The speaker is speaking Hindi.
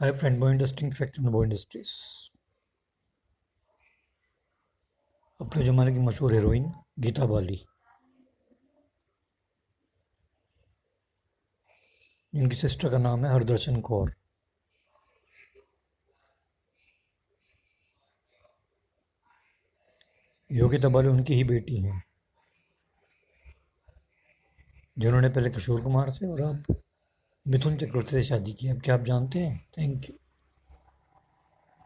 Hi friend, more interesting fact on Bo Industries. अपने ज़माने की मशहूर हीरोइन गीता बाली जिनकी सिस्टर का नाम है हरदर्शन कौर योगिता बाली उनकी ही बेटी हैं जिन्होंने पहले किशोर कुमार से और अब मिथुन चक्रवर्ती से शादी की अब क्या आप जानते हैं? Thank you